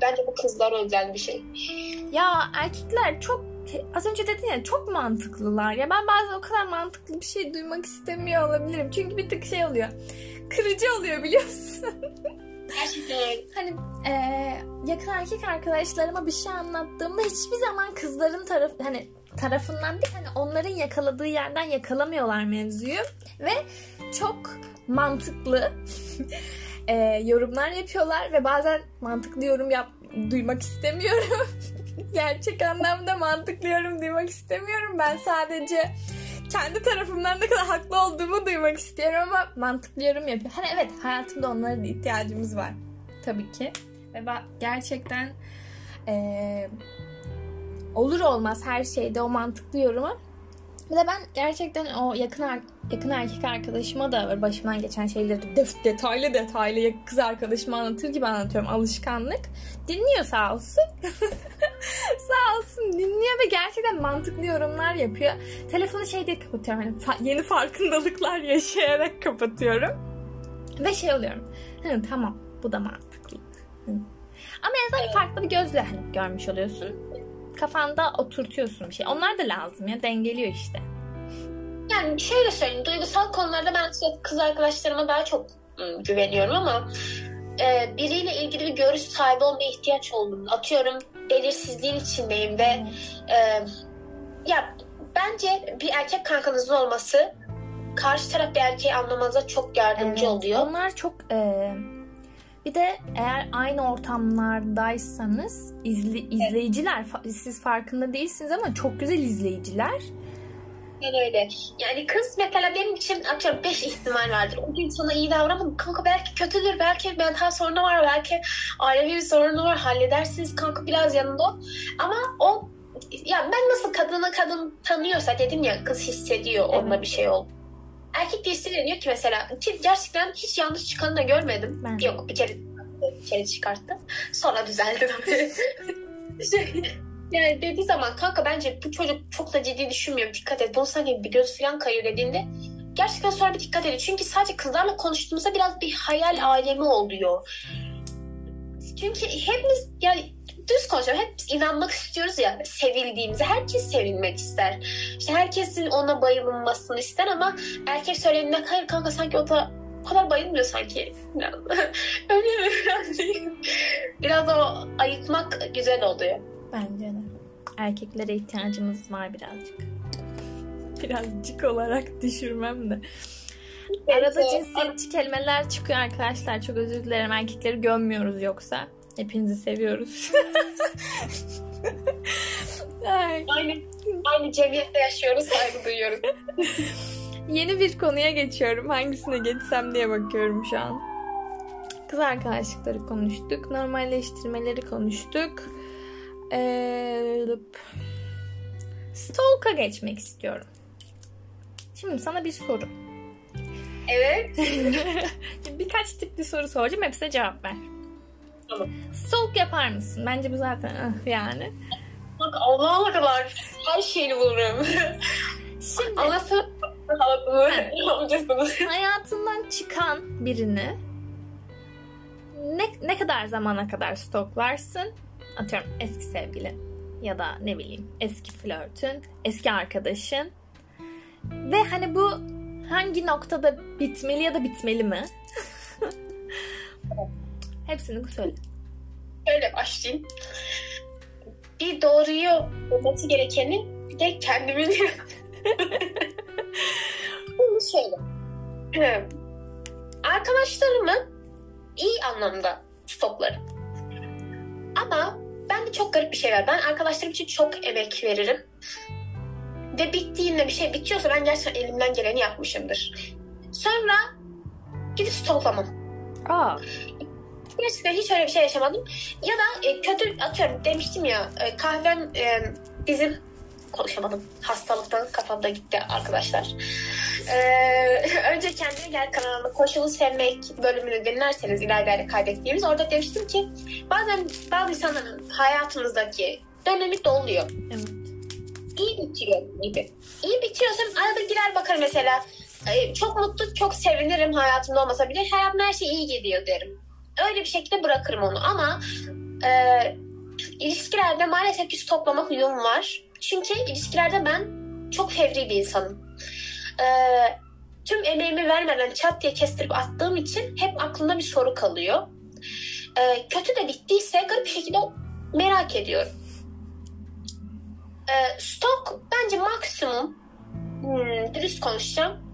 bence bu kızlar özel bir şey. Ya erkekler çok az önce dedin ya çok mantıklılar. Ya ben bazen o kadar mantıklı bir şey duymak istemiyor olabilirim. Çünkü bir tık şey oluyor. Kırıcı oluyor biliyor musun? Gerçekten. Hani eee, yakın erkek arkadaşlarıma bir şey anlattığımda hiçbir zaman kızların taraf hani tarafından değil hani onların yakaladığı yerden yakalamıyorlar mevzuyu ve çok mantıklı eee, (laughs) yorumlar yapıyorlar ve bazen mantıklı yorum yap duymak istemiyorum. (laughs) Gerçek anlamda mantıklı yorum duymak istemiyorum. Ben sadece kendi tarafımdan ne kadar haklı olduğumu duymak istiyorum ama mantıklı yorum yapıyor. Hani evet hayatımda onlara da ihtiyacımız var. Tabii ki. Ve gerçekten eee, olur olmaz her şeyde o mantıklı yorumu. Bir de ben gerçekten o yakın yakın erkek arkadaşıma da böyle başımdan geçen şeyleri def- detaylı detaylı kız arkadaşıma anlatır gibi anlatıyorum. Alışkanlık. Dinliyor sağ olsun. (laughs) sağ olsun dinliyor ve gerçekten mantıklı yorumlar yapıyor. Telefonu şey diye kapatıyorum. Hani fa- yeni farkındalıklar yaşayarak kapatıyorum. Ve şey oluyorum. Hı, tamam bu da mantıklı. Hı. Ama en azından farklı bir gözle hani görmüş oluyorsun. Kafanda oturtuyorsun bir şey. Onlar da lazım ya dengeliyor işte. Yani şöyle söyleyeyim. Duygusal konularda ben kız arkadaşlarıma daha çok ım, güveniyorum ama e, biriyle ilgili bir görüş sahibi olmaya ihtiyaç olduğunu atıyorum belirsizliğin içindeyim ve e, ya bence bir erkek kankanızın olması karşı taraf bir erkeği anlamanıza çok yardımcı Evet, oluyor. Onlar çok e, bir de eğer aynı ortamlardaysanız izli, izleyiciler fa- siz farkında değilsiniz ama çok güzel izleyiciler. Yani öyle. Yani kız mesela benim için atıyorum 5 ihtimal vardır. O gün sana iyi davranmadım. Kanka belki kötüdür. Belki mental sorunu var. Belki ailevi bir sorunu var. Halledersiniz kanka biraz yanında ol. Ama o ya ben nasıl kadını kadın tanıyorsa dedim ya kız hissediyor onunla Evet. bir şey oldu. Erkek de hissediyor ki mesela ki gerçekten hiç yanlış çıkanı da görmedim. Ben. Yok bir kere bir kere çıkarttım. Sonra düzeldi (laughs) şey, yani dediği zaman kanka bence bu çocuk çok da ciddi düşünmüyor. Dikkat et. Bunun sanki bir göz falan kayıyor dediğinde gerçekten sonra bir dikkat edin. Çünkü sadece kızlarla konuştuğumuzda biraz bir hayal alemi oluyor. Çünkü hepimiz yani düz konuşalım. Hepimiz inanmak istiyoruz ya sevildiğimize. Herkes sevilmek ister. İşte herkesin ona bayılınmasını ister ama erkek söylediğinde hayır kanka sanki o da o kadar bayılmıyor sanki. Biraz, (laughs) öyle mi? Biraz değil. Biraz o ayıtmak güzel oluyor. Bence de. Erkeklere ihtiyacımız var birazcık. Birazcık olarak düşürmem de. Arada cinsiyetçi kelimeler çıkıyor arkadaşlar. Çok özür dilerim. Erkekleri gömmüyoruz yoksa. Hepinizi seviyoruz. (laughs) Ay. Aynı, aynı cemiyette yaşıyoruz, saygı duyuyoruz. Yeni bir konuya geçiyorum. Hangisine geçsem diye bakıyorum şu an. Kız arkadaşlıkları konuştuk. Normalleştirmeleri konuştuk. Ee, stalk'a geçmek istiyorum. Şimdi sana bir soru. Evet. (laughs) Birkaç tipli soru soracağım. Hepsine cevap ver. Tamam. Stalk yapar mısın? Bence bu zaten ah, yani. Bak Allah'a kadar her şeyini bulurum. (laughs) Şimdi halatını amcasını. (laughs) hayatından çıkan birini ne, ne kadar zamana kadar stoklarsın? Atıyorum eski sevgili ya da ne bileyim eski flörtün, eski arkadaşın. Ve hani bu hangi noktada bitmeli ya da bitmeli mi? (laughs) Hepsini söyle. Şöyle başlayayım. Bir doğruyu olması gerekeni bir de kendimin (laughs) Bunu şöyle. (clears throat) Arkadaşlarımı iyi anlamda stoklarım. Ama ben de çok garip bir şey var. Ben arkadaşlarım için çok emek veririm. Ve bittiğinde bir şey bitiyorsa ben gerçekten elimden geleni yapmışımdır. Sonra gidip stoklamam. Aa. Gerçekten hiç öyle bir şey yaşamadım. Ya da e, kötü atıyorum demiştim ya e, kahvem e, bizim konuşamadım. Hastalıktan kafamda gitti arkadaşlar. Ee, (laughs) önce kendine gel kanalında koşulu sevmek bölümünü dinlerseniz ileride kaydettiğimiz orada demiştim ki bazen bazı insanların hayatımızdaki dönemi doluyor. Evet. İyi bitiyor gibi. İyi bitiyorsam arada girer bakarım mesela. Ee, çok mutlu, çok sevinirim hayatımda olmasa bile. Hayatımda her şey iyi gidiyor derim. Öyle bir şekilde bırakırım onu ama e, ilişkilerde maalesef ki toplama huyum var. Çünkü ilişkilerde ben çok fevri bir insanım. Ee, tüm emeğimi vermeden çat diye kestirip attığım için hep aklımda bir soru kalıyor. Ee, kötü de bittiyse garip bir şekilde merak ediyorum. Ee, stok bence maksimum hmm, dürüst konuşacağım.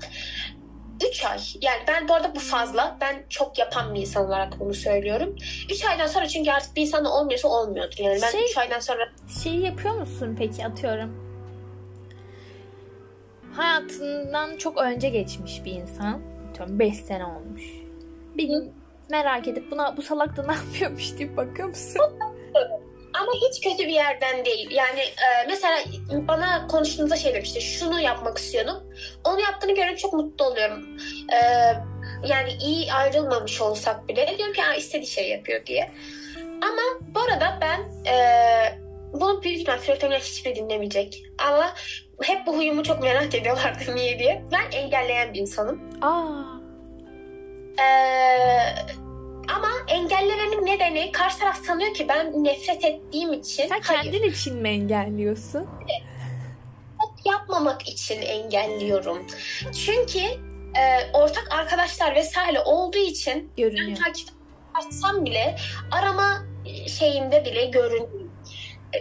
3 ay. Yani ben bu arada bu fazla. Ben çok yapan bir insan olarak bunu söylüyorum. 3 aydan sonra çünkü artık bir insanda olmuyorsa olmuyordur. Yani ben 3 Şey- aydan sonra Şeyi yapıyor musun peki atıyorum. Hayatından çok önce geçmiş bir insan. Atıyorum 5 sene olmuş. Bir gün merak edip buna bu salak da ne yapıyormuş deyip bakıyor musun? Ama hiç kötü bir yerden değil. Yani e, mesela bana konuştuğunuzda şey demişti. Şunu yapmak istiyordum. Onu yaptığını görünce çok mutlu oluyorum. E, yani iyi ayrılmamış olsak bile diyorum ki istediği şey yapıyor diye. Ama bu arada ben e, bunu büyük ihtimal flörtümler hiçbiri dinlemeyecek. Ama hep bu huyumu çok merak ediyorlardı niye diye. Ben engelleyen bir insanım. Aa. Ee, ama engellememin nedeni karşı taraf sanıyor ki ben nefret ettiğim için Sen hayır kendin için mi engelliyorsun? yapmamak için engelliyorum. Çünkü e, ortak arkadaşlar vesaire olduğu için ben Görünüyor. takip açsam bile arama şeyimde bile görünüyor.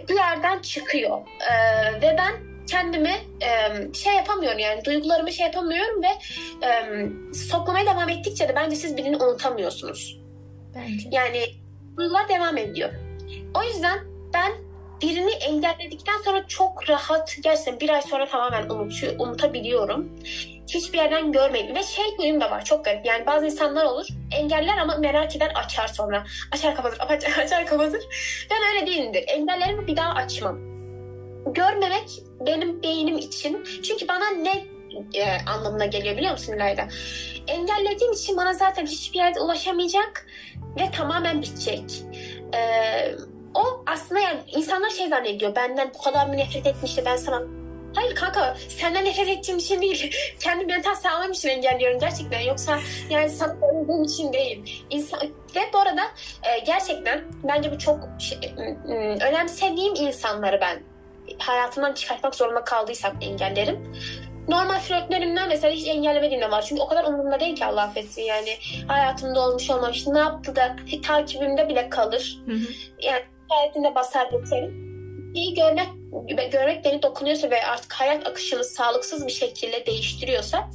Bir yerden çıkıyor. Ee, ve ben kendimi e, şey yapamıyorum yani duygularımı şey yapamıyorum ve e, stoklamaya devam ettikçe de bence siz birini unutamıyorsunuz. Bence. Yani duygular devam ediyor. O yüzden ben birini engelledikten sonra çok rahat gerçekten bir ay sonra tamamen unutuyor, unutabiliyorum. Hiçbir yerden görmeyin. Ve şey huyum da var çok garip. Yani bazı insanlar olur engeller ama merak eder açar sonra. Açar kapatır, (laughs) açar, açar kapatır. Ben öyle değilimdir. Engellerimi bir daha açmam. Görmemek benim beynim için. Çünkü bana ne e, anlamına geliyor biliyor musun İlayda? Engellediğim için bana zaten hiçbir yerde ulaşamayacak ve tamamen bitecek. Ee, o aslında yani insanlar şey zannediyor benden bu kadar mı nefret etmişti ben sana Hayır kanka senden nefret ettiğim için değil. (laughs) Kendi mental sağlığım için engelliyorum gerçekten. Yoksa yani sana olduğum için değil. İnsan, ve bu arada e, gerçekten bence bu çok şey, önemsediğim insanları ben hayatımdan çıkartmak zorunda kaldıysam engellerim. Normal flörtlerimden mesela hiç engellemediğim de var. Çünkü o kadar umurumda değil ki Allah affetsin yani. Hayatımda olmuş olmamış ne yaptı da takibimde bile kalır. Hı hı. Yani hayatında basar geçerim. İyi görmek, görmek beni dokunuyorsa ve artık hayat akışını sağlıksız bir şekilde değiştiriyorsa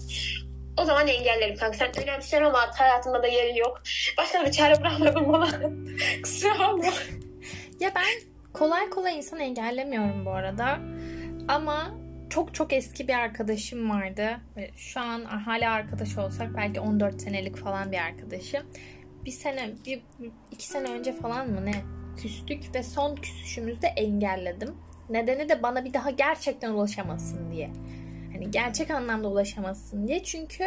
o zaman engellerim kanka. Sen önemsiyorsun ama hayatımda da yeri yok. Başka bir çare bırakmadım bana. (laughs) Kusura bakma. Ya ben kolay kolay insan engellemiyorum bu arada. Ama çok çok eski bir arkadaşım vardı. Şu an hala arkadaş olsak belki 14 senelik falan bir arkadaşım. Bir sene, bir, iki sene önce falan mı ne küstük ve son küsüşümüzde engelledim. Nedeni de bana bir daha gerçekten ulaşamasın diye. Hani gerçek anlamda ulaşamasın diye. Çünkü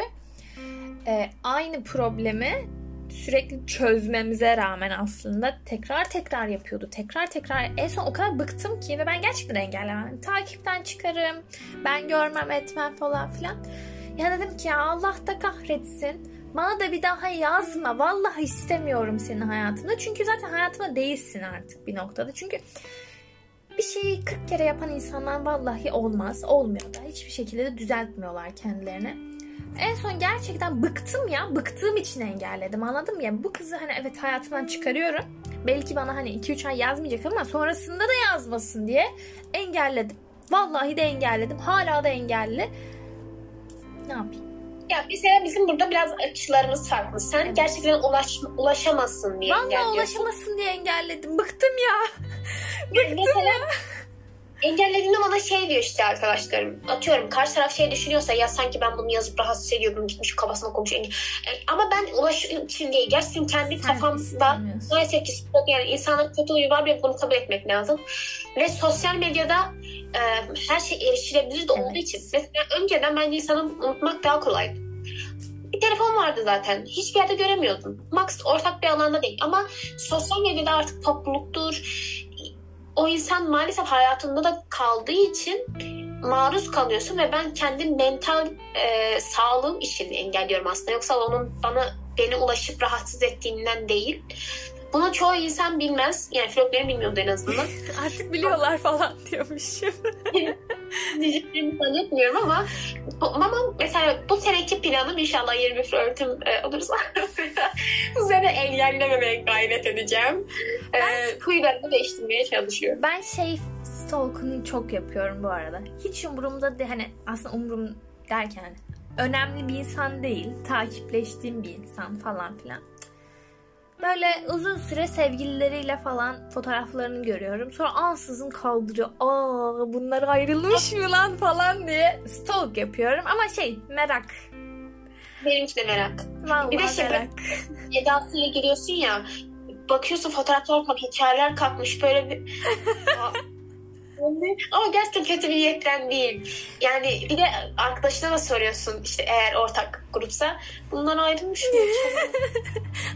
e, aynı problemi sürekli çözmemize rağmen aslında tekrar tekrar yapıyordu. Tekrar tekrar en son o kadar bıktım ki ve ben gerçekten engellemem. Takipten çıkarım, ben görmem etmem falan filan. Ya dedim ki ya Allah da kahretsin. Bana da bir daha yazma. Vallahi istemiyorum senin hayatımda. Çünkü zaten hayatımda değilsin artık bir noktada. Çünkü bir şeyi 40 kere yapan insanlar vallahi olmaz. Olmuyor da. Hiçbir şekilde de düzeltmiyorlar kendilerini. En son gerçekten bıktım ya. Bıktığım için engelledim anladın mı? Yani bu kızı hani evet hayatımdan çıkarıyorum. Belki bana hani 2-3 ay yazmayacak ama sonrasında da yazmasın diye engelledim. Vallahi de engelledim. Hala da engelli. Ne yapayım? Ya mesela bizim burada biraz açılarımız farklı. Sen Evet. gerçekten ulaş, ulaşamazsın diye Vallahi engelliyorsun. ulaşamasın diye engelledim. Bıktım ya. (laughs) Yani mesela engellediğinde bana şey diyor işte arkadaşlarım. Atıyorum karşı taraf şey düşünüyorsa ya sanki ben bunu yazıp rahatsız ediyordum gitmiş kafasına koymuş. E, Ama ben ulaşım diye gerçekten kendi Sen kafamda maalesef ki yani insanların kötü var ve bunu kabul etmek lazım. Ve sosyal medyada e, her şey erişilebilir de olduğu Evet. için. Mesela önceden bence insanı unutmak daha kolaydı. Bir telefon vardı zaten. Hiçbir yerde göremiyordun. Max ortak bir alanda değil. Ama sosyal medyada artık topluluktur. O insan maalesef hayatında da kaldığı için maruz kalıyorsun ve ben kendi mental e, sağlığım için engelliyorum aslında. Yoksa onun bana beni ulaşıp rahatsız ettiğinden değil. Bunu çoğu insan bilmez. Yani flörtlerim bilmiyordu en azından. (laughs) Artık biliyorlar falan diyormuşum. (laughs) Diyeceklerini zannetmiyorum ama ama mesela bu seneki planım inşallah yeni bir flörtüm e, olursa (laughs) bu sene engellememeye gayret edeceğim. E, huylarımı değiştirmeye çalışıyorum. Ben şey stalk'unu çok yapıyorum bu arada. Hiç umurumda değil. Hani aslında umurum derken önemli bir insan değil. Takipleştiğim bir insan falan filan. Böyle uzun süre sevgilileriyle falan fotoğraflarını görüyorum. Sonra ansızın kaldırıyor. Aa bunlar ayrılmış mı lan falan diye stalk yapıyorum. Ama şey merak. Benimki de merak. Vallahi Bir de şey- merak. (laughs) Edasıyla giriyorsun ya bakıyorsun fotoğraflar kalk, hikayeler kalkmış böyle bir... (laughs) Ama gerçekten kötü bir niyetten değil. Yani bir de arkadaşına da soruyorsun işte eğer ortak grupsa. Bunlar ayrılmış mı?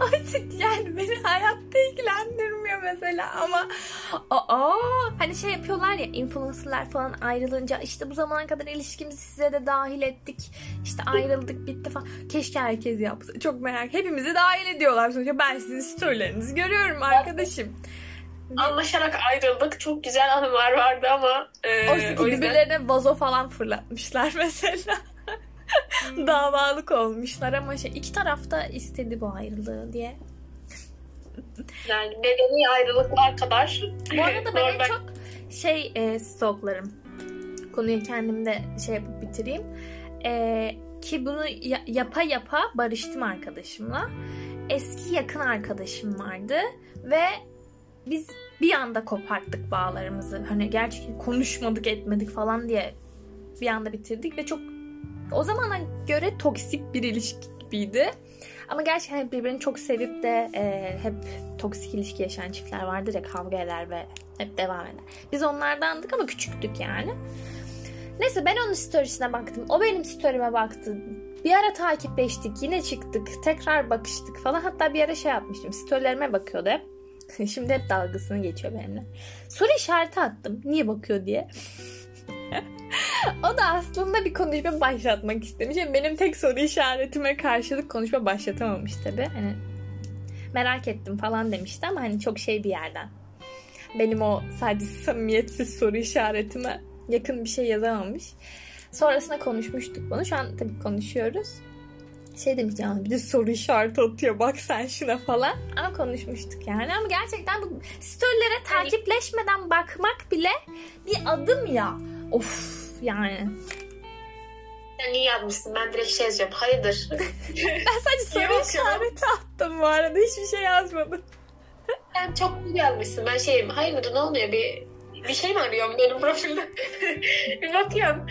(laughs) Artık yani beni hayatta ilgilendirmiyor mesela ama aa hani şey yapıyorlar ya influencerlar falan ayrılınca işte bu zamana kadar ilişkimizi size de dahil ettik. İşte ayrıldık bitti falan. Keşke herkes yapsa. Çok merak. Hepimizi dahil ediyorlar sonuçta. Ben sizin storylerinizi görüyorum arkadaşım Anlaşarak ayrıldık. Çok güzel anılar vardı ama e, ki o yüzden birbirlerine vazo falan fırlatmışlar (laughs) mesela. Davalık olmuşlar ama şey iki tarafta istedi bu ayrılığı diye. yani bedeni ayrılıklar kadar. Bu arada ben en çok şey e, stalklarım. Konuyu kendimde şey yapıp bitireyim. E, ki bunu ya- yapa yapa barıştım arkadaşımla. Eski yakın arkadaşım vardı ve biz bir anda koparttık bağlarımızı. Hani gerçekten konuşmadık etmedik falan diye bir anda bitirdik ve çok o zamana göre toksik bir ilişki gibiydi. Ama gerçekten hep birbirini çok sevip de e, hep toksik ilişki yaşayan çiftler vardır ya kavga eder ve hep devam eder. Biz onlardandık ama küçüktük yani. Neyse ben onun storiesine baktım. O benim story'ime baktı. Bir ara takipleştik. Yine çıktık. Tekrar bakıştık falan. Hatta bir ara şey yapmıştım. Storylerime bakıyordu hep. (laughs) Şimdi hep dalgasını geçiyor benimle. Soru işareti attım. Niye bakıyor diye. (laughs) o da aslında bir konuşma başlatmak istemiş. Yani benim tek soru işaretime karşılık konuşma başlatamamış tabii. Hani merak ettim falan demişti ama hani çok şey bir yerden. Benim o sadece samimiyetsiz soru işaretime yakın bir şey yazamamış. Sonrasında konuşmuştuk bunu. Şu an tabii konuşuyoruz. Şey demiş ya bir de soru işareti atıyor bak sen şuna falan. Ama konuşmuştuk yani. Ama gerçekten bu storylere takipleşmeden bakmak bile bir adım ya. Of yani. Sen iyi yazmışsın. Ben direkt şey yazıyorum. Hayırdır? (laughs) Ben sadece soru işareti attım bu arada. Hiçbir şey yazmadım. Sen çok iyi yazmışsın. Ben şeyim. Hayırdır ne oluyor? Bir bir şey mi arıyorum benim profilde? (laughs) bir bakıyorum.